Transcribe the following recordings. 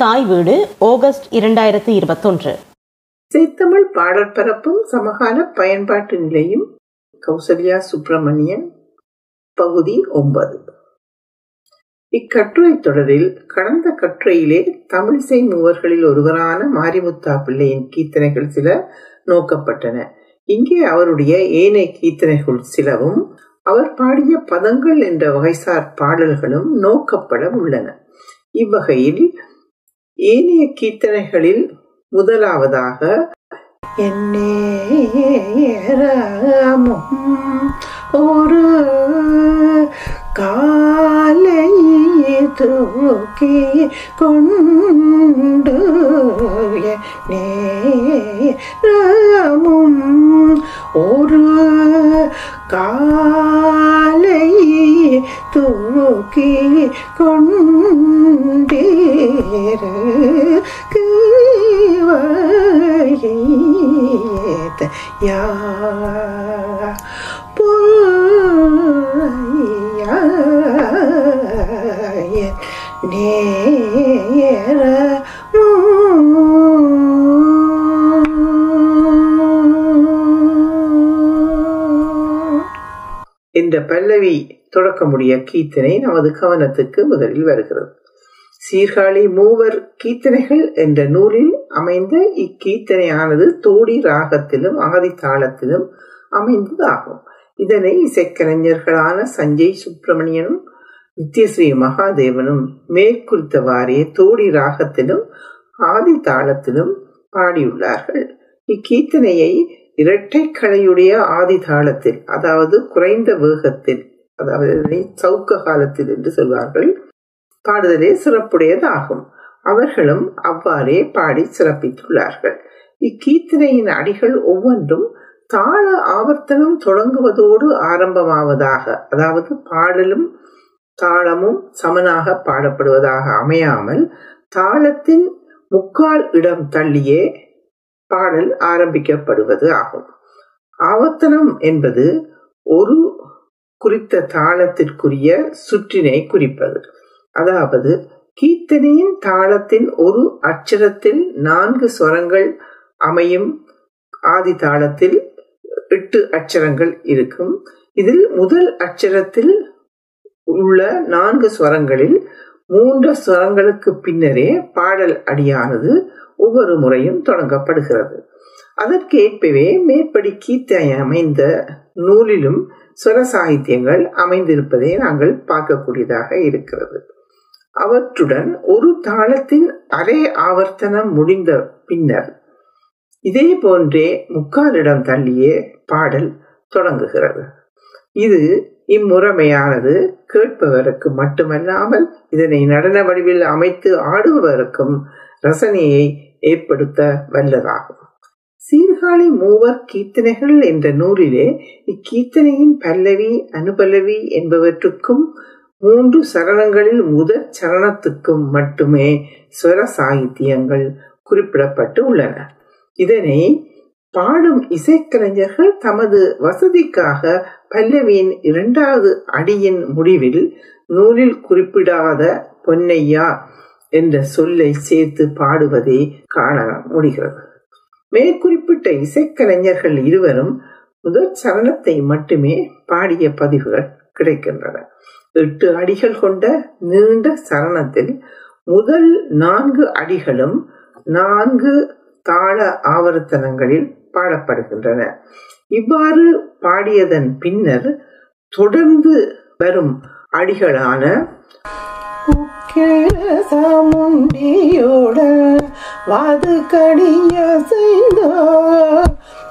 தாய் வீடு ஆகஸ்ட் இரண்டாயிரத்தி இருபத்தொன்று. செய்தமிழ் பாடல் பரப்பும் சமகால பயன்பாட்டு நிலையும் கௌசல்யா சுப்பிரமணியன் பகுதி ஒன்பது. இக்கட்டுரை தொடரில் கடந்த கட்டுரையிலே தமிழிசை மூவர்களில் ஒருவரான மாரிமுத்தா பிள்ளையின் கீர்த்தனைகள் சில நோக்கப்பட்டன. இங்கே அவருடைய ஏனைய கீர்த்தனைகள் சிலவும் அவர் பாடிய பதங்கள் என்ற வகைசார் பாடல்களும் நோக்கப்பட உள்ளன. இவ்வகையில் ஏனைய கீர்த்தனைகளில் முதலாவதாக ஒரு காலை தூக்கி கொண்டு நேரமும் ஒரு கா தூக்கி கொண்டேரு. வகையேத்த யா பொய்ய நேர இந்த பல்லவி தொடக்கமுடைய கீர்த்தனை நமது கவனத்துக்கு முதலில் வருகிறது. சீர்காழி மூவர் கீர்த்தனைகள் என்ற நூலில் அமைந்த இக்கீர்த்தனையானது தோடி ராகத்திலும் ஆதி தாளத்திலும் அமைந்ததாகும். இதனை இசைக்கலைஞர்களான சஞ்சய் சுப்பிரமணியனும் நித்யஸ்ரீ மகாதேவனும் மேற்குறித்தவாறே தோடி ராகத்திலும் ஆதி தாளத்திலும் பாடியுள்ளார்கள். இக்கீர்த்தனையை இரட்டை கலையுடைய ஆதி தாளத்தில் அதாவது குறைந்த வேகத்தில் அதாவது இதனை சவுக்க காலத்தில் என்று சொல்வார்கள். பாடுதலே சிறப்புடையதாகும். அவர்களும் அவ்வாறே பாடி சிறப்பித்துள்ளார்கள். இக்கீர்த்தனையின் அடிகள் ஒவ்வொன்றும் தாள ஆவர்த்தனம் தொடங்குவதோடு ஆரம்பமாவதாக அதாவது பாடலும் தாளமும் சமனாக பாடப்படுவதாக அமையாமல் தாளத்தின் முக்கால் இடம் தள்ளியே பாடல் ஆரம்பிக்கப்படுவது ஆகும். ஆவர்த்தனம் என்பது ஒரு குறித்த தாளத்திற்குரிய சுற்றினை குறிப்பது. அதாவது கீர்த்தனையின் தாளத்தின் ஒரு அச்சரத்தில் நான்கு ஸ்வரங்கள் அமையும். ஆதி தாளத்தில் எட்டு அச்சரங்கள் இருக்கும். இதில் முதல் அச்சரத்தில் உள்ள நான்கு ஸ்வரங்களில் மூன்று ஸ்வரங்களுக்கு பின்னரே பாடல் அடியானது ஒவ்வொரு முறையும் தொடங்கப்படுகிறது. அதற்கேற்பவே மேற்படி கீர்த்தனை அமைந்த நூலிலும் சுர சாகித்யங்கள் அமைந்திருப்பதை நாங்கள் பார்க்கக்கூடியதாக இருக்கிறது. அவற்றுடன் ஒரு தாளத்தின் அரை ஆவர்த்தனம் முடிந்த பின்னர் இதே போன்றே முக்காலிடம் தள்ளியே பாடல் தொடங்குகிறது. இது இம்முறைமையானது கேட்பவருக்கு மட்டுமல்லாமல் இதனை நடன வடிவில் அமைத்து ஆடுபவருக்கும் ரசனையை ஏற்படுத்த வல்லதாகும். சீர்காழி மூவர் கீர்த்தனைகள் என்ற நூலிலே இக்கீர்த்தனையின் பல்லவி அனுபல்லவி என்பவற்றுக்கும் மூன்று சரணங்களில் முதற் சரணத்துக்கும் மட்டுமே ஸ்வர சாகித்யங்கள் குறிப்பிடப்பட்டு உள்ளன. இதனை பாடும் இசைக்கலைஞர்கள் தமது வசதிக்காக பல்லவியின் இரண்டாவது அடியின் முடிவில் நூலில் குறிப்பிடாத பொன்னையா என்ற சொல்லை சேர்த்து பாடுவதை காண முடிகிறது. மேற்குறிப்பிட்ட இசைக்கலைஞர்கள் இருவரும் முதற் சரணத்தை மட்டுமே பாடிய பதிவுகள் கிடைக்கின்றன. எட்டு அடிகள் கொண்ட நீண்ட சரணத்தில் முதல் நான்கு அடிகளும் நான்கு தாள ஆவர்த்தனங்களில் பாடப்படுகின்றன. இவ்வாறு பாடியதன் பின்னர் தொடர்ந்து வரும் அடிகளான சாமுண்டியோட வாது கடிய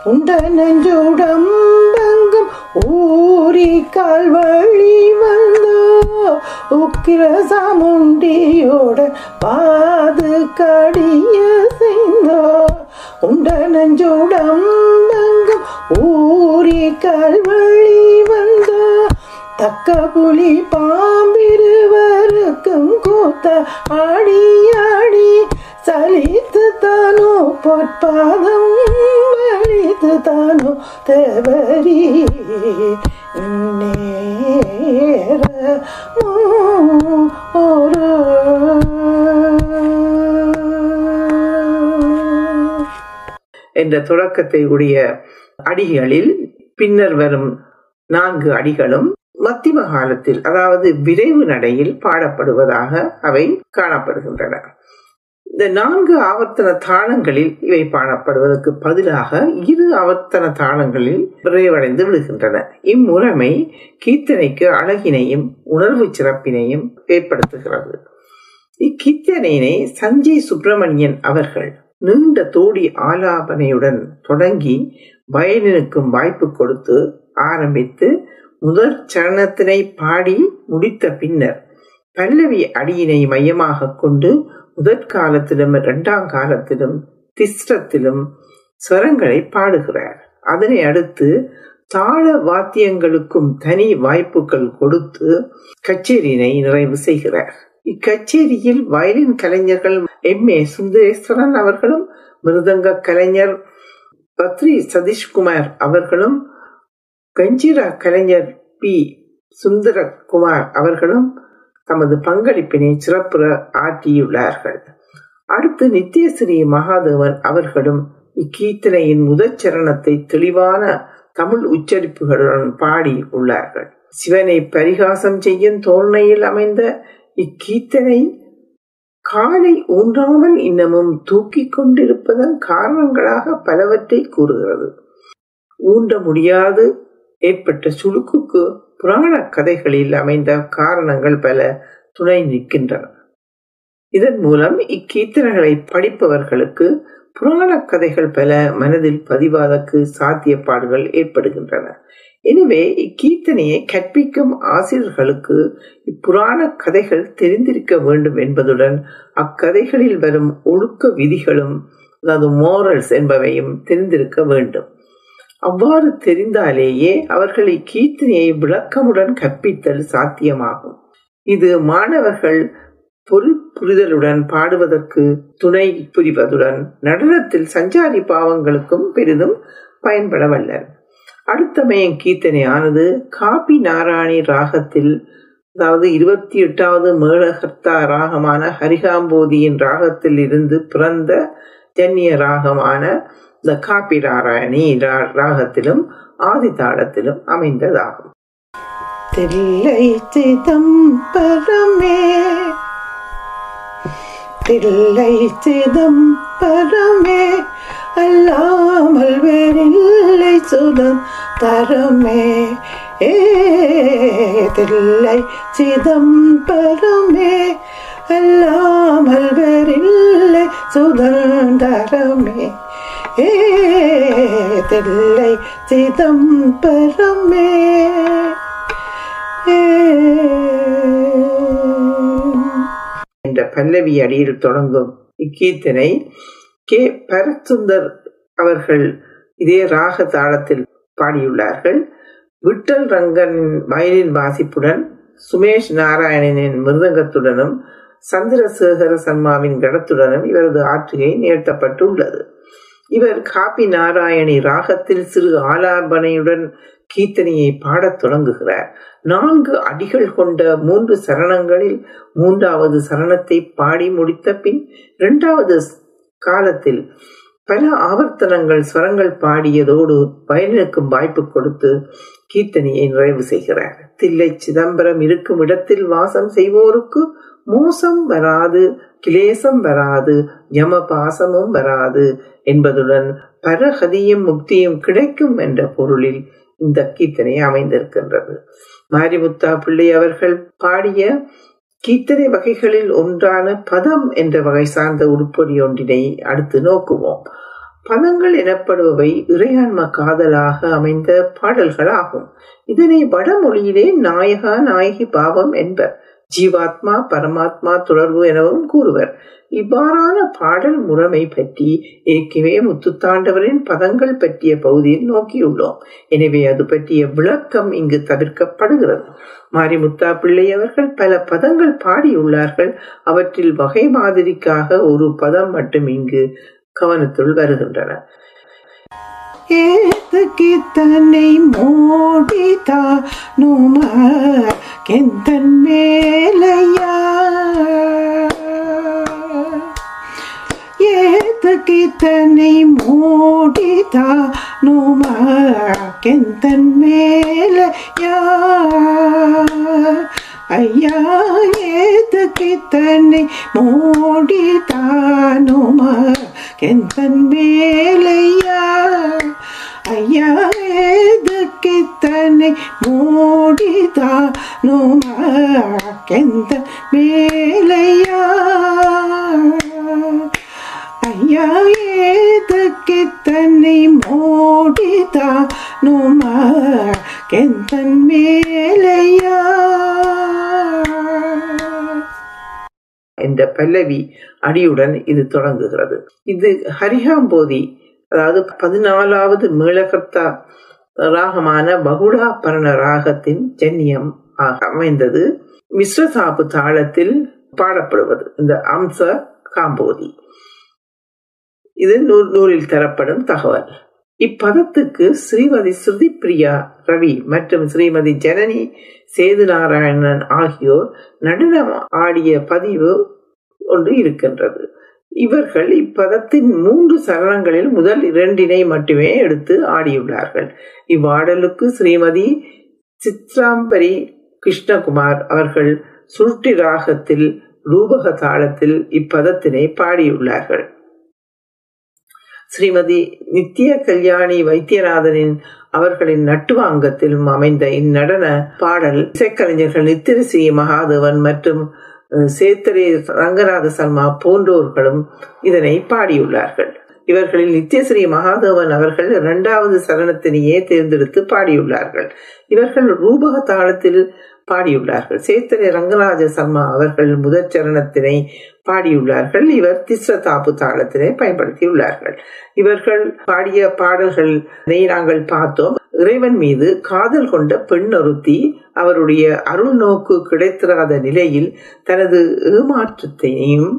உண்ட நெஞ்சுடம்பங்கும் ஊரி கால்வழி வந்தோ? உக்கிர சாமுண்டியோட பாது கடிய செய்தோ? உண்ட நெஞ்சுடம்பங்கும் ஊரி கால்வழி வந்தோ? தக்க புலி பாம்பிருவருக்கும் கூத்த ஆடி ஆடி சலித்து தானோ பொற்பாதம் வலித்து தானோ தேவரி ஒரு என்ற தொடக்கத்தை உடைய அடிகளில் பின்னர் வரும் நான்கு அடிகளும் மத்திய காலத்தில் அதாவது விரைவு நடையில் பாடப்படுவதாக அவை காணப்படுகின்றன. இந்த நான்கு ஆவர்த்தன தாளங்களில் இவை பாடப்படுவதற்கு பதிலாக இரு ஆவர்த்தன தாளங்களில் விரைவடைந்து விடுகின்றன. இம்முறைமை கீர்த்தனைக்கு அழகினையும் உணர்வு சிறப்பினையும் ஏற்படுத்துகிறது. இக்கீர்த்தனையினை சஞ்சய் சுப்பிரமணியன் அவர்கள் நீண்ட தோடி ஆலாபனையுடன் தொடங்கி வயலினுக்கும் வாய்ப்பு கொடுத்து ஆரம்பித்து முதற் சரணத்தினை பாடி முடித்த பின்னர் பல்லவி அடியினை மையமாக கொண்டு முதற்காலத்திலும் இரண்டாம் காலத்திலும் திஸ்ரத்திலும் ஸ்வரங்களை பாடுகிறார். அதனை அடுத்து தாள வாத்தியங்களுக்கும் தனி வாய்ப்புகள் கொடுத்து கச்சேரியினை நிறைவு செய்கிறார். இக்கச்சேரியில் வயலின் கலைஞர்கள் எம். ஏ. சுந்தரேஸ்வரன் அவர்களும் மிருதங்க கலைஞர் பத்ரி சதீஷ்குமார் அவர்களும் கஞ்சிரா கலைஞர் பி. சுந்தரகுமார் அவர்களும் தமது பங்களிப்பினை சிறப்புற ஆற்றியுள்ளார்கள். அடுத்து நித்தியஸ்ரீ மகாதேவன் அவர்களும் இக்கீர்த்தனையின் முதற் சரணத்தை தெளிவான தமிழ் உச்சரிப்புகளுடன் பாடி உள்ளார்கள். சிவனை பரிகாசம் செய்யும் தோரணையில் அமைந்த இக்கீர்த்தனை காலை ஊன்றாமல் இன்னமும் தூக்கிக் கொண்டிருப்பதன் காரணங்களாக பலவற்றை கூறுகிறது. ஊன்ற முடியாது ஏற்பட்ட சுழுக்குக்கு புராண கதைகளில் அமைந்த காரணங்கள் பல துணை நிற்கின்றன. இதன் மூலம் இக்கீர்த்தனைகளை படிப்பவர்களுக்கு புராண கதைகள் பல மனதில் பதிவாதக்கு சாத்தியப்பாடுகள் ஏற்படுகின்றன. எனவே இக்கீர்த்தனையை கற்பிக்கும் ஆசிரியர்களுக்கு இப்புராண கதைகள் தெரிந்திருக்க வேண்டும் என்பதுடன் அக்கதைகளில் வரும் ஒழுக்க விதிகளும் அதாவது மோரல்ஸ் என்பவையும் தெரிந்திருக்க வேண்டும். அவ்வாறு தெரிந்தாலேயே அவர்களை கீர்த்தனையை விளக்கமுடன் கற்பித்தல் சாத்தியமாகும். இது மாணவர்கள் பொருள் புரிதலுடன் பாடுவதற்கு துணை புரிவதுடன் நடனத்தில் சஞ்சாரி பாவங்களுக்கும் பெரிதும் பயன்பட வல்லர் அடுத்தமயம் கீர்த்தனை ஆனது காபி நாராயணி ராகத்தில் அதாவது இருபத்தி எட்டாவது மேலகர்த்தா ராகமான ஹரிகாம்போதியின் ராகத்தில் இருந்து பிறந்த ஜன்னிய ராகமான இந்த காப்பிராராயணி ராகத்திலும் ஆதி தாளத்திலும் அமைந்ததாகும். தில்லை சிதம்பரமே தில்லை சிதம்பரமே அல்லாமல் வேறில்லை சுதம் தரமே ஏ தில்லை சிதம்பரமே அல்லாமல் வேறில்லை சுதந்திரமே ஏ தில்லை சிதம்பரமே. என்ற பல்லவி அடியில் தொடங்கும் இக்கீர்த்தனை கே. பரசுந்தர் அவர்கள் இதே ராக தாளத்தில் பாடியுள்ளார்கள். விட்டல் ரங்கன் வயலின் வாசிப்புடன் சுமேஷ் நாராயணனின் மிருதங்கத்துடனும் சந்திரசேகர சர்மாவின் கடத்துடனும் இவரது ஆற்றுகை நிகழ்த்தப்பட்டுள்ளது இவர் காபி நாராயணி ராகத்தில் சிறு ஆலாபனையுடன் கீர்த்தனையை பாடத் தொடங்குகிறார். நான்கு அடிகள் கொண்ட மூன்று சரணங்களில் மூன்றாவது சரணத்தை பாடி முடித்த பின் இரண்டாவது காலத்தில் பல ஆவர்த்தனங்கள் ஸ்வரங்கள் பாடியதோடு பயனுக்கும் வாய்ப்பு கொடுத்து கீர்த்தனையை நிறைவு செய்கிறார். தில்லை சிதம்பரம் இருக்கும் இடத்தில் வாசம் செய்வோருக்கு மோசம் வராது கிளேசம் வராது யம பாசமும் வராது என்பதுடன் பரகதியும் முக்தியும் கிடைக்கும் என்ற பொருளில் இந்த கீர்த்தனை அமைந்திருக்கின்றது. மாரிமுத்தா பிள்ளை அவர்கள் பாடிய கீர்த்தனை வகைகளில் ஒன்றான பதம் என்ற வகை சார்ந்த உருப்படி ஒன்றினை அடுத்து நோக்குவோம். பதங்கள் எனப்படுபவை இறையாண்ம காதலாக அமைந்த பாடல்கள் ஆகும் இதனை வடமொழியிலே நாயகா நாயகி பாவம் என்பர். ஜீவாத்மா பரமாத்மா தொடர்பு எனவும் கூறுவர். இவ்வாறான பாடல் முறைமை பற்றி ஏற்கனவே முத்துத்தாண்டவரின் பதங்கள் பற்றிய பகுதியில் நோக்கியுள்ளோம். எனவே அது பற்றிய விளக்கம் இங்கு தவிர்க்கப்படுகிறது. மாரிமுத்தா பிள்ளை அவர்கள் பல பதங்கள் பாடியுள்ளார்கள். அவற்றில் வகை மாதிரிக்காக ஒரு பதம் மட்டும் இங்கு கவனத்துள் வருகின்றன. ஏதுக்கு தன்னை மோடிதா நோமா கெந்தன் மேலையா ஏதுக்கு கீதனை மூடிதா நுமக்கெந்தன் மேல யார் ஐயா ஏது கீதனை மூடிதானும கெந்தன் மேலையா? கீதனை மூடிதா மேலையா ஐயா ஏது தன்னை மூடிதா கெந்தன் மேலையா என்ற பல்லவி அடியுடன் இது தொடங்குகிறது. இது ஹரிஹாம்போதி அதாவது பதினாலாவது மேலகர்த்தா ராகமான பகுடா பரண ராகத்தின் ஜன்னியம் ஆக அமைந்தது. மிஸ்ரசாப்பு தாளத்தில் பாடப்படுவது இந்த அம்ச காம்போதி. இது நூல் நூலில் தரப்படும் தகவல். இப்பதத்துக்கு ஸ்ரீமதி ஸ்ருதி பிரியா ரவி மற்றும் ஸ்ரீமதி ஜனனி சேதுநாராயணன் ஆகியோர் நடனம் ஆடிய பதிவு ஒன்று இருக்கின்றது. இவர்கள் இப்பதத்தின் மூன்று சரணங்களில் முதல் இரண்டினை மட்டுமே எடுத்து ஆடியுள்ளார்கள். இவ்வாடலுக்கு ஸ்ரீமதி சித்ராம்பரி கிருஷ்ணகுமார் அவர்கள் சுருட்டி ராகத்தில் ரூபக தாளத்தில் இப்பதத்தினை பாடியுள்ளார்கள். ஸ்ரீமதி நித்திய கல்யாணி வைத்தியநாதனின் அவர்களின் நட்டுவாங்கத்திலும் அமைந்த இந்நடன பாடல் இசைக்கலைஞர்கள் நித்திரசி மகாதேவன் மற்றும் சேத்தரே ரங்கநாத சர்மா போன்றோர்களும் இதனை பாடியுள்ளார்கள். இவர்களில் நித்யஸ்ரீ மகாதேவன் அவர்கள் இரண்டாவது சரணத்தினையே தேர்ந்தெடுத்து பாடியுள்ளார்கள். இவர்கள் ரூபக தாளத்தில் பாடியுள்ளார்கள். சேத்திரை ரங்கராஜ சர்மா அவர்கள் முதற் சரணத்தினை பாடியுள்ளார்கள். இவர் திஸ்ர தாப்பு தாளத்தினை பயன்படுத்தியுள்ளார்கள். இவர்கள் பாடிய பாடல்களை நாங்கள் பார்த்தோம். இறைவன் மீது காதல் கொண்ட பெண் ஒருத்தி அவருடைய அருள் நோக்கு கிடைத்திராத நிலையில் தனது ஏமாற்றத்தையும்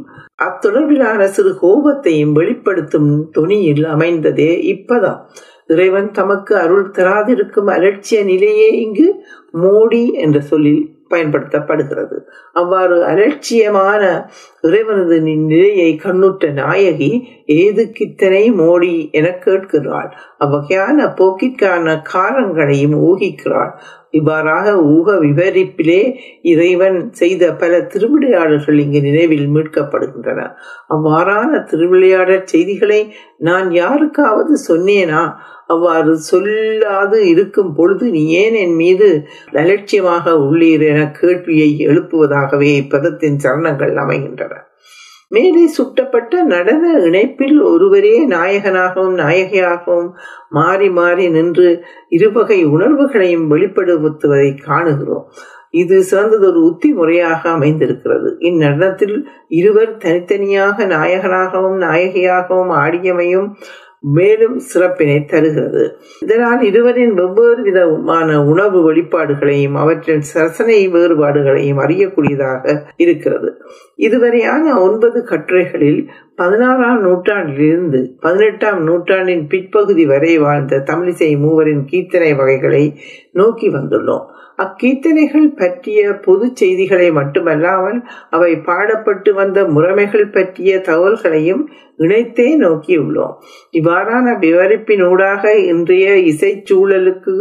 அத்தொடர்பிலான சிறு கோபத்தையும் வெளிப்படுத்தும் துணியில் அமைந்ததே இப்பதான் இறைவன் தமக்கு அருள் தராதிருக்கும் அலட்சிய நிலையே இங்கு மோடி என்ற சொல்லில் பயன்படுத்தப்படுகிறது. அவ்வாறு அலட்சியமான இறைவனது நிலையை கண்ணுற்ற நாயகி ஏது கித்தனை மோடி? என கேட்கிறாள். அவ்வகையான போக்கிற்கான காரணங்களையும் ஊகிக்கிறாள். இவ்வாறாக ஊக விவரிப்பிலே இறைவன் செய்த பல திருவிளையாடல்கள் இங்கு நினைவில் மீட்கப்படுகின்றன. அவ்வாறான திருவிளையாடல் செய்திகளை நான் யாருக்காவது சொன்னேனா? அவ்வாறு சொல்லாது இருக்கும் பொழுது நீ ஏன் என் மீது அலட்சியமாக உள்ளீர் என கேள்வியை எழுப்புவதாகவே இப்பதத்தின் சரணங்கள் அமைகின்றன. மேலே சுட்டப்பட்ட நடன இணைப்பில் ஒருவரே நாயகனாகவும் நாயகியாகவும் மாறி மாறி நின்று இருவகை உணர்வுகளையும் வெளிப்படுத்துவதை காணுகிறோம். இது சிறந்ததொரு உத்தி முறையாக அமைந்திருக்கிறது. இந்நடனத்தில் இருவர் தனித்தனியாக நாயகனாகவும் நாயகியாகவும் ஆடியமையும் மேலும் சிறப்பினை தருகிறது. இதனால் இருவரின் வெவ்வேறு விதமான உணவு வெளிப்பாடுகளையும் அவற்றின் சரசனை வேறுபாடுகளையும் அறியக்கூடியதாக இருக்கிறது. இதுவரையான ஒன்பது கட்டுரைகளில் பதினாறாம் நூற்றாண்டிலிருந்து பதினெட்டாம் நூற்றாண்டின் பிற்பகுதி வரை வாழ்ந்த தமிழிசை மூவரின் கீர்த்தனை வகைகளை நோக்கி வந்துள்ளோம். அக்கீர்த்தனைகள் பற்றிய பொது செய்திகளை மட்டுமல்லாமல் அவை பாடப்பட்டு வந்த முறைமைகள் பற்றிய தகவல்களையும் இணைத்தே நோக்கியுள்ளோம் இவ்வாறான விவரிப்பினூடாக இன்றைய இசைச்சூழலுக்கு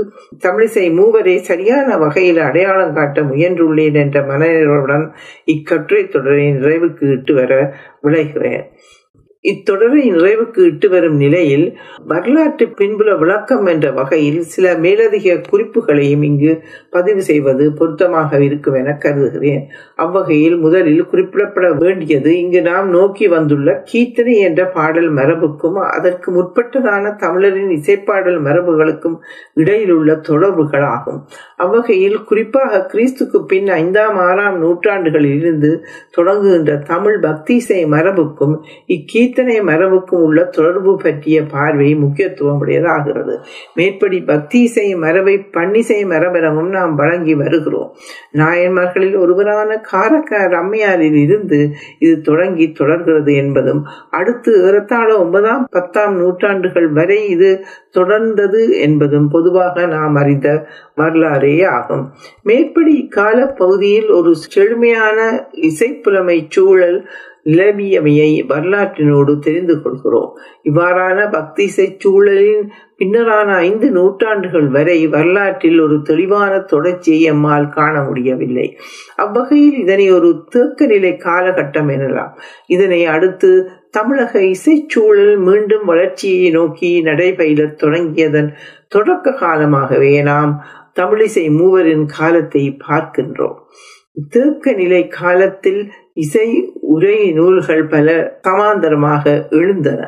தமிழிசை மூவரை சரியான வகையில் அடையாளம் காட்ட முயன்றுள்ளேன் என்ற மனநிறைவுடன் இக்கட்டுரை தொடரின் நிறைவுக்கு இட்டு வர 回来回来。இத்தொடரை நிறைவுக்கு இட்டு வரும் நிலையில் வரலாற்று பின்புல விளக்கம் என்ற வகையில் சில மேலதிக குறிப்புகளையும் இங்கு பதிவு செய்வது பொருத்தமாக இருக்கும் என கருதுகிறேன். அவ்வகையில் முதலில் குறிப்பிடப்பட வேண்டியது இங்கு நாம் நோக்கி வந்துள்ள கீர்த்தனை என்ற பாடல் மரபுக்கும் அதற்கு முற்பட்டதான தமிழரின் இசைப்பாடல் மரபுகளுக்கும் இடையில் உள்ள தொடர்புகளாகும். அவ்வகையில் குறிப்பாக கிறிஸ்துக்கு பின் ஐந்தாம் ஆறாம் நூற்றாண்டுகளில் இருந்து தொடங்குகின்ற தமிழ் பக்தி இசை மரபுக்கும் இக்கீ இத்தனை மரபுக்கும் உள்ள தொடர்பு பற்றிய பார்வை முக்கியத்துவம் உடையதாகிறது. மேற்படி பக்தி இசை மரபை பன்னிசை மரபெனவும் நாம் வழங்கி வருகிறோம். நாயன்மார்களில் ஒருவரான காரக்க அம்மையாரில் இருந்து இது தொடங்கி தொடர்கிறது என்பதும் அடுத்து ஏறத்தாழ ஒன்பதாம் பத்தாம் நூற்றாண்டுகள் வரை இது தொடர்ந்தது என்பதும் பொதுவாக நாம் அறிந்த வரலாறே ஆகும். மேற்படி கால பகுதியில் ஒரு செழுமையான இசைப்புலமை சூழல் நிலவியமையை வரலாற்றினோடு தெரிந்து கொள்கிறோம். இவ்வாறான பக்தி சூழலின் பின்னரான ஐந்து நூற்றாண்டுகள் வரை வரலாற்றில் ஒரு தெளிவான தொடர்ச்சியை எம்மால் காண முடியவில்லை. அவ்வகையில் இதனை ஒரு தேக்க நிலை காலகட்டம் எனலாம். இதனை அடுத்து தமிழக இசைச்சூழல் மீண்டும் வளர்ச்சியை நோக்கி நடைபயிலத் தொடங்கியதன் தொடக்க காலமாகவே நாம் தமிழிசை மூவரின் காலத்தை பார்க்கின்றோம். தேக்க நிலை காலத்தில் இசை உரை நூல்கள் பல சமாந்தரமாக எழுந்தன.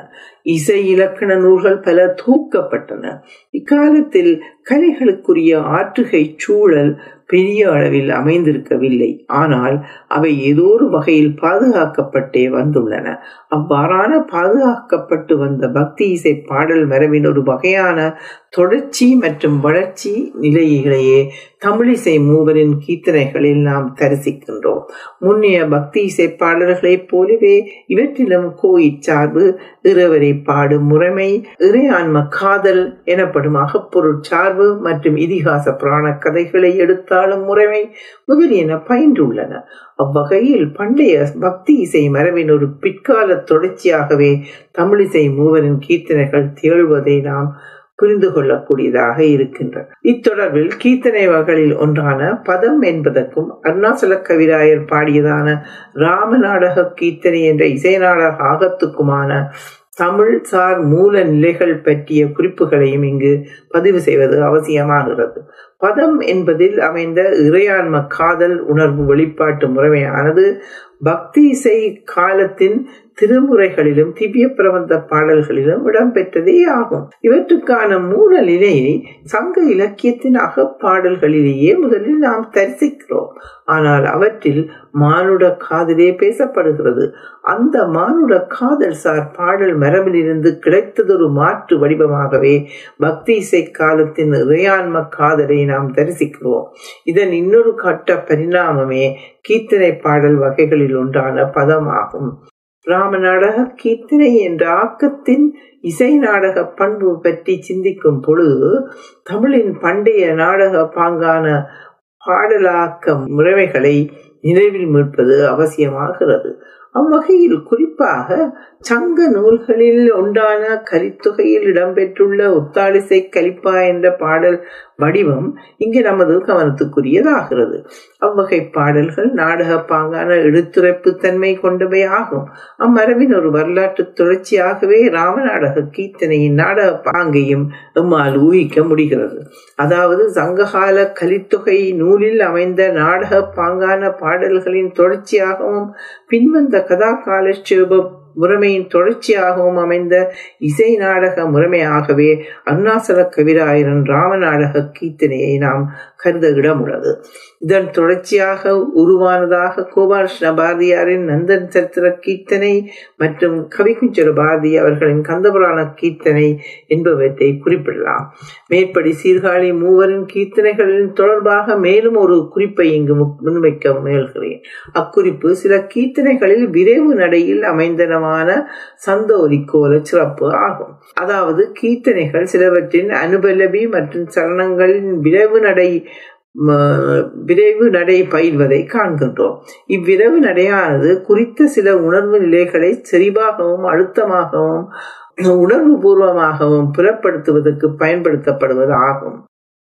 இசை இலக்கண நூல்கள் பல தூக்கப்பட்டன. இக்காலத்தில் கலைகளுக்குரிய ஆற்றுகை சூழல் பெரிய அளவில் அமைந்திருக்கவில்லை. ஆனால் அவை ஏதோ ஒரு வகையில் பாதுகாக்கப்பட்டே வந்துள்ளன. அவ்வாறான பாதுகாக்கப்பட்டு வந்த பக்தி இசை பாடல் மரபின் ஒரு வகையான தொடர்ச்சி மற்றும் வளர்ச்சி நிலையிலேயே தமிழிசை மூவரின் கீர்த்தனைகளில் நாம் தரிசிக்கின்றோம். முன்னைய பக்தி இசை பாடல்களைப் போலவே இவற்றிலும் கோயிச் சார்பு இறைவரை பாடும் முறைமை இறையான்ம காதல் எனப்படும் அகப்பொருள் சார்பு மற்றும் இதிகாச புராண கதைகளை எடுத்தாலும் முறைமை முதலியன பயின்றுள்ளன அவ்வகையில் பண்டைய பக்தி இசை மரபின் ஒரு பிற்கால தொடர்ச்சியாகவே தமிழிசை மூவரின் கீர்த்தனைகள் திகழ்வதை நாம் புரிந்து கொள்ளக்கூடியதாக இருக்கின்றன. இத்தொடர்பில் கீர்த்தனை வகைகளில் ஒன்றான பதம் என்பதற்கும் அருணாசல கவிராயர் பாடியதான ராம நாடக கீர்த்தனை என்ற இசை நாடக ஆகத்துக்குமான தமிழ் சார் மூல நிலைகள் பற்றிய குறிப்புகளையும் இங்கு பதிவு செய்வது அவசியமாகிறது. பதம் என்பதில் அமைந்த இறையாண்ம காதல் உணர்வு வெளிப்பாட்டு முறைமையானது பக்தி இசை காலத்தின் திருமுறைகளிலும் திவ்ய பிரபந்த பாடல்களிலும் இடம்பெற்றதே ஆகும். இவற்றுக்கான மூல நிலையை சங்க இலக்கியத்தின் அகப்பாடல்களிலேயே முதலில் நாம் தரிசிக்கிறோம். ஆனால் அவற்றில் மானுட காதலே பேசப்படுகிறது. அந்த மானுட காதல் சார் பாடல் மரபிலிருந்து கிடைத்ததொரு மாற்று வடிவமாகவே பக்தி இசை காலத்தின் இறையான்ம காதலை நாம் தரிசிக்கிறோம். இதன் இன்னொரு கட்ட பரிணாமமே கீர்த்தனை பாடல் வகைகளில் ஒன்றான பதமாகும். ராம நாடக கீர்த்தனை என்ற ஆக்கத்தின் இசை நாடக பண்பு பற்றி சிந்திக்கும் பொழுது தமிழின் பண்டைய நாடக பாங்கான பாடலாக்க முறைமைகளை நினைவில் மீட்பது அவசியமாகிறது. அவ்வகையில் குறிப்பாக சங்க நூல்களில் ஒன்றான கலித்தொகையில் இடம்பெற்றுள்ள உத்தாளிசை கலிப்பா என்ற பாடல் வடிவம் இங்கே நமது கவனத்துக்குரியதாகிறது. அவ்வகை பாடல்கள் நாடக பாங்கான எழுத்துரைப்பு தன்மை கொண்டவை ஆகும். அம்மரபின் ஒரு வரலாற்று தொடர்ச்சியாகவே ராமநாடக கீர்த்தனையின் நாடக பாங்கையும் நம்மால் ஊகிக்க முடிகிறது. அதாவது சங்ககால கலித்தொகை நூலில் அமைந்த நாடக பாங்கான பாடல்களின் தொடர்ச்சியாகவும் பின்வந்த கதா காலட்சேபம் முறைமையின் தொடர்ச்சியாகவும் அமைந்த இசை நாடக முறைமையாகவே அருணாசல கவிராயரன் ராம நாடக கீர்த்தனையை நாம் கருத இடமுள்ளது. இதன் தொடர்ச்சியாக உருவானதாக கோபாலகிருஷ்ண பாரதியாரின் நந்தன் சரித்திர கீர்த்தனை மற்றும் கவிக்குஞ்சர பாரதி அவர்களின் கந்தபுராண கீர்த்தனை என்பவற்றை குறிப்பிடலாம். மேற்படி சீர்காழி மூவரின் கீர்த்தனைகளின் தொடர்பாக மேலும் ஒரு குறிப்பை இங்கு முன்வைக்க முயல்கிறேன். அக்குறிப்பு சில கீர்த்தனைகளில் விரைவு நடையில் அமைந்தனமான சந்தோரி கோல சிறப்பு ஆகும். அதாவது கீர்த்தனைகள் சிலவற்றின் அனுபலவி மற்றும் சரணங்களின் விரைவு நடை விரைவு நடை பயில்வதை காண்கின்றோம். இவ்விரைவு நடையானது குறித்த சில உணர்வு நிலைகளை செறிவாகவும் அழுத்தமாகவும் உணர்வு பூர்வமாகவும் புலப்படுத்துவதற்கு பயன்படுத்தப்படுவது ஆகும்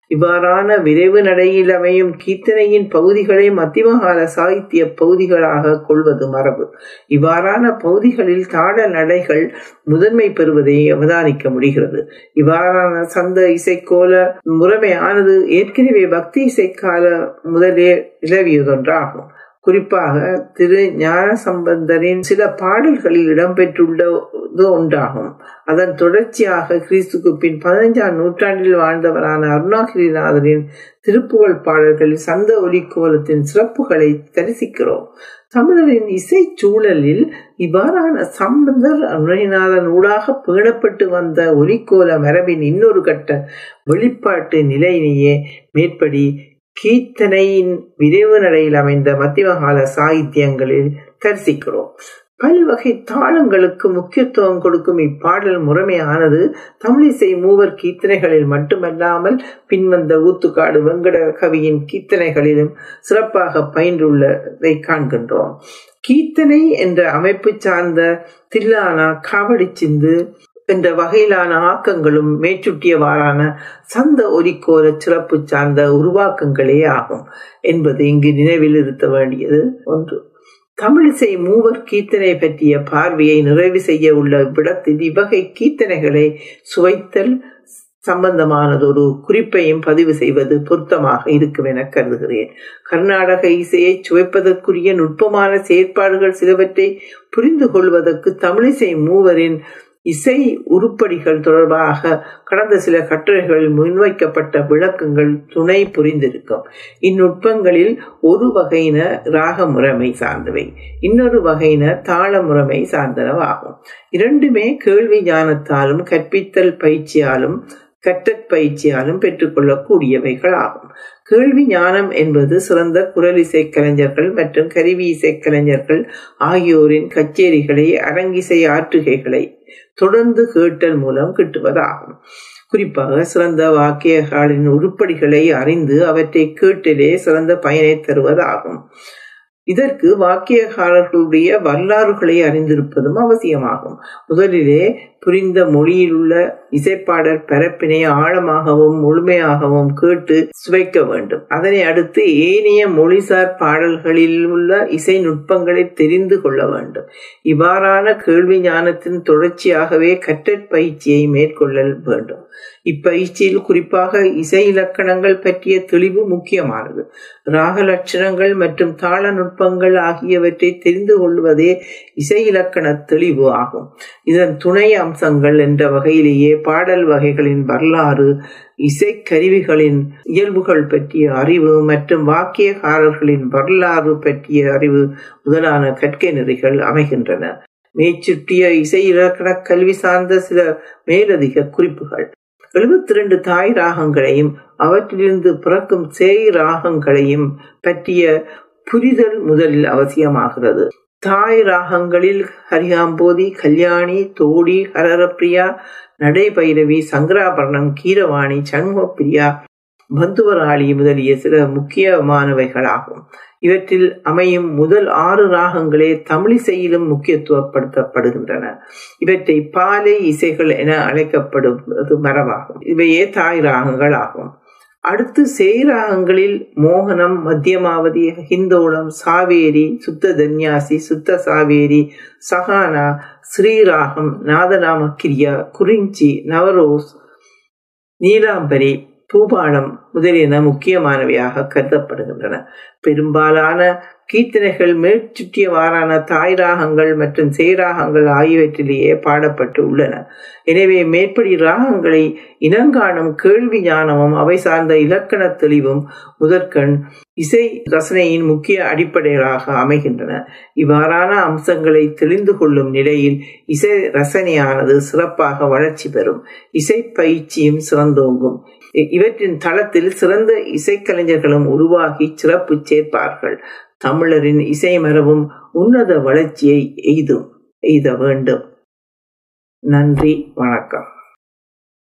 இவ்வாறான விரைவு நடையில் அமையும் கீர்த்தனையின் பகுதிகளை மத்தியமகால சாகித்ய பகுதிகளாக கொள்வது மரபு. இவ்வாறான பகுதிகளில் தாட நடைகள் முதன்மை பெறுவதை அவதானிக்க முடிகிறது. இவ்வாறான சந்த இசைக்கோல முறைமையானது ஏற்கனவே பக்தி இசைக்கால முதலே நிலவியதொன்றாகும். குறிப்பாக திரு ஞான சம்பந்தரின் சில பாடல்களில் இடம்பெற்றுள்ளது ஒன்றாகும். அதன் தொடர்ச்சியாக கிறிஸ்துக்கு பின் பதினைஞ்சாம் நூற்றாண்டில் வாழ்ந்தவரான அருணாகிரிநாதரின் திருப்புகழ் பாடல்களில் சந்த ஒலிக்கோலத்தின் சிறப்புகளை தரிசிக்கிறோம். தமிழரின் இசை சூழலில் இவ்வாறான சம்பந்தர் அருணகிரிநாதன் ஊடாக பேணப்பட்டு வந்த ஒலிக்கோல மரபின் இன்னொரு கட்ட வெளிப்பாட்டு நிலையினையே மேற்படி கீர்த்தனையின் விரைவு நடையில் அமைந்த மத்தியமகால சாகித்யங்களில் தரிசிக்கிறோம். பல்வகை தாளங்களுக்கு முக்கியத்துவம் கொடுக்கும் இப்பாடல் முறைமையானது தமிழிசை மூவர் கீர்த்தனைகளில் மட்டுமல்லாமல் பின்வந்த ஊத்துக்காடு வெங்கட கவியின் கீர்த்தனைகளிலும் சிறப்பாக பயின்றுள்ளதை காண்கின்றோம். கீர்த்தனை என்ற அமைப்பு சார்ந்த தில்லானா காவடி சிந்து என்ற வகையிலான ஆக்கங்களும் மேற்சுட்டியவாறான சந்த ஒலிக்கோர சிறப்பு சார்ந்த உருவாக்கங்களே ஆகும் என்பது இங்கு நினைவில் இருத்த வேண்டியது ஒன்று. தமிழிசை மூவர் கீர்த்தனை பற்றிய பார்வையை நிறைவு செய்ய உள்ள விடத்தில் இவ்வகை கீர்த்தனைகளை சுவைத்தல் சம்பந்தமானதொரு குறிப்பையும் பதிவு செய்வது பொருத்தமாக இருக்கும் என கருதுகிறேன். கர்நாடக இசையை சுவைப்பதற்குரிய நுட்பமான செயற்பாடுகள் சிலவற்றை புரிந்து கொள்வதற்கு தமிழிசை மூவரின் இசை உருப்படிகள் தொடர்பாக கடந்த சில கட்டுரைகளில் முன்வைக்கப்பட்ட விளக்கங்கள் துணை புரிந்திருக்கும். இந்நுட்பங்களில் ஒரு வகையின ராக முறைமை சார்ந்தவை இன்னொரு வகையின தாள முறைமை சார்ந்தனவாகும். இரண்டுமே கேள்வி ஞானத்தாலும் கற்பித்தல் பயிற்சியாலும் கற்றற்பயிற்சியாலும் பெற்றுக்கொள்ளக்கூடியவைகள் கேள்வி ஞானம் என்பது சிறந்த குரல் இசை கலைஞர்கள் மற்றும் கருவி இசைக்கலைஞர்கள் ஆகியோரின் கச்சேரிகளை அரங்கிசை ஆற்றுகைகளை தொடர்ந்து கேட்டல் மூலம் கிட்டுவதாகும். குறிப்பாக சிறந்த வாக்கியர்களின் உருப்படிகளை அறிந்து அவற்றை கேட்டலே சிறந்த பயனை தருவதாகும். இதற்கு வாக்கியகாரர்களுடைய வரலாறுகளை அறிந்திருப்பதும் அவசியமாகும். முதலிலே புரிந்த மொழியில் உள்ள இசைப்பாடல் பரப்பினை ஆழமாகவும் முழுமையாகவும் கேட்டு சுவைக்க வேண்டும். அதனை அடுத்து ஏனைய மொழிசார் பாடல்களில் உள்ள இசை நுட்பங்களை தெரிந்து கொள்ள வேண்டும். இவ்வாறான கேள்வி ஞானத்தின் தொடர்ச்சியாகவே கற்றற் பயிற்சியை மேற்கொள்ள வேண்டும். இப்பயிற்சியில் குறிப்பாக இசை இலக்கணங்கள் பற்றிய தெளிவு முக்கியமானது. ராக லட்சணங்கள் மற்றும் தாள நுட்பங்கள் ஆகியவற்றை தெரிந்து கொள்வதே இசை இலக்கண தெளிவு ஆகும். இதன் துணை அம்சங்கள் என்ற வகையிலேயே பாடல் வகைகளின் வரலாறு இசைக்கருவிகளின் இயல்புகள் பற்றிய அறிவு மற்றும் வாக்கியகாரர்களின் வரலாறு பற்றிய அறிவு முதலான கற்கை நெறிகள் அமைகின்றன. மேச்சுட்டிய இசை இலக்கண கல்வி சார்ந்த சில மேலதிக குறிப்புகள். எழுபத்தி ரெண்டு தாய் ராகங்களையும் அவற்றிலிருந்து பிறக்கும் சேய் ராகங்களையும் பற்றிய புரிதல் முதலில் அவசியமாகிறது. தாய் ராகங்களில் ஹரியாம்போதி கல்யாணி தோடி ஹரரப்பிரியா நடைபைரவி சங்கராபரணம் கீரவாணி சண்முகப்பிரியா பந்துவராளி முதலிய சில முக்கியமானவைகளாகும். இவற்றில் அமையும் முதல் ஆறு ராகங்களே தமிழிசையிலும் முக்கியத்துவப்படுத்தப்படுகின்றன. இவற்றை பாலை இசைகள் என அழைக்கப்படுவது மரபாகும். இவையே தாய் ராகங்கள் ஆகும் அடுத்து சேராகங்களில் மோகனம் மத்தியமாவதி ஹிந்தோளம் சாவேரி சுத்த தன்யாசி சுத்த சாவேரி சகானா ஸ்ரீராகம் நாதநாம கிரியா குறிஞ்சி நவரோஸ் நீலாம்பரி பூபாலம் முதலியன முக்கியமானவையாக கருதப்படுகின்றன. பெரும்பாலான கீர்த்தனைகள் மேற்சுற்றியவாறான தாய் ராகங்கள் மற்றும் சேராகங்கள் ஆகியவற்றிலேயே பாடப்பட்டு உள்ளன. எனவே மேற்படி ராகங்களை இனங்காணும் கேள்வி ஞானமும் அவை சார்ந்த இலக்கண தெளிவும் முதற்கண் இசை ரசனையின் முக்கிய அடிப்படைகளாக அமைகின்றன. இவ்வாறான அம்சங்களை தெளிந்து கொள்ளும் நிலையில் இசை ரசனையானது சிறப்பாக வளர்ச்சி பெறும். இசை பயிற்சியும் சிறந்தோங்கும். இவற்றின் தளத்தில் சிறந்த இசைக்கலைஞர்களும் உருவாகி சிறப்பு சேர்ப்பார்கள். தமிழரின் இசை மரபும் உன்னத வளர்ச்சியை எய்தும் எய்த வேண்டும். நன்றி வணக்கம்.